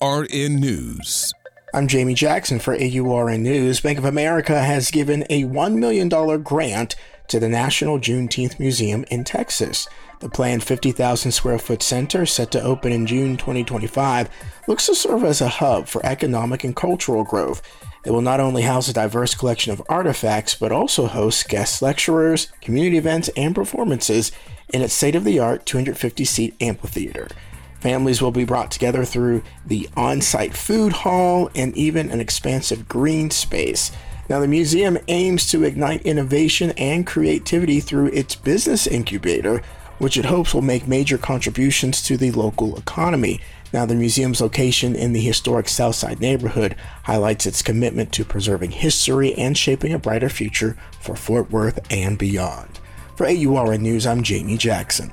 AURN News. I'm Jamie Jackson for AURN News. Bank of America has given a $1 million grant to the National Juneteenth Museum in Texas. The planned 50,000 square foot center, set to open in June 2025, looks to serve as a hub for economic and cultural growth. It will not only house a diverse collection of artifacts, but also host guest lecturers, community events, and performances in its state of the art 250 seat amphitheater. Families will be brought together through the on site food hall and even an expansive green space. Now, the museum aims to ignite innovation and creativity through its business incubator, which it hopes will make major contributions to the local economy. Now, the museum's location in the historic Southside neighborhood highlights its commitment to preserving history and shaping a brighter future for Fort Worth and beyond. For AURN News, I'm Jamie Jackson.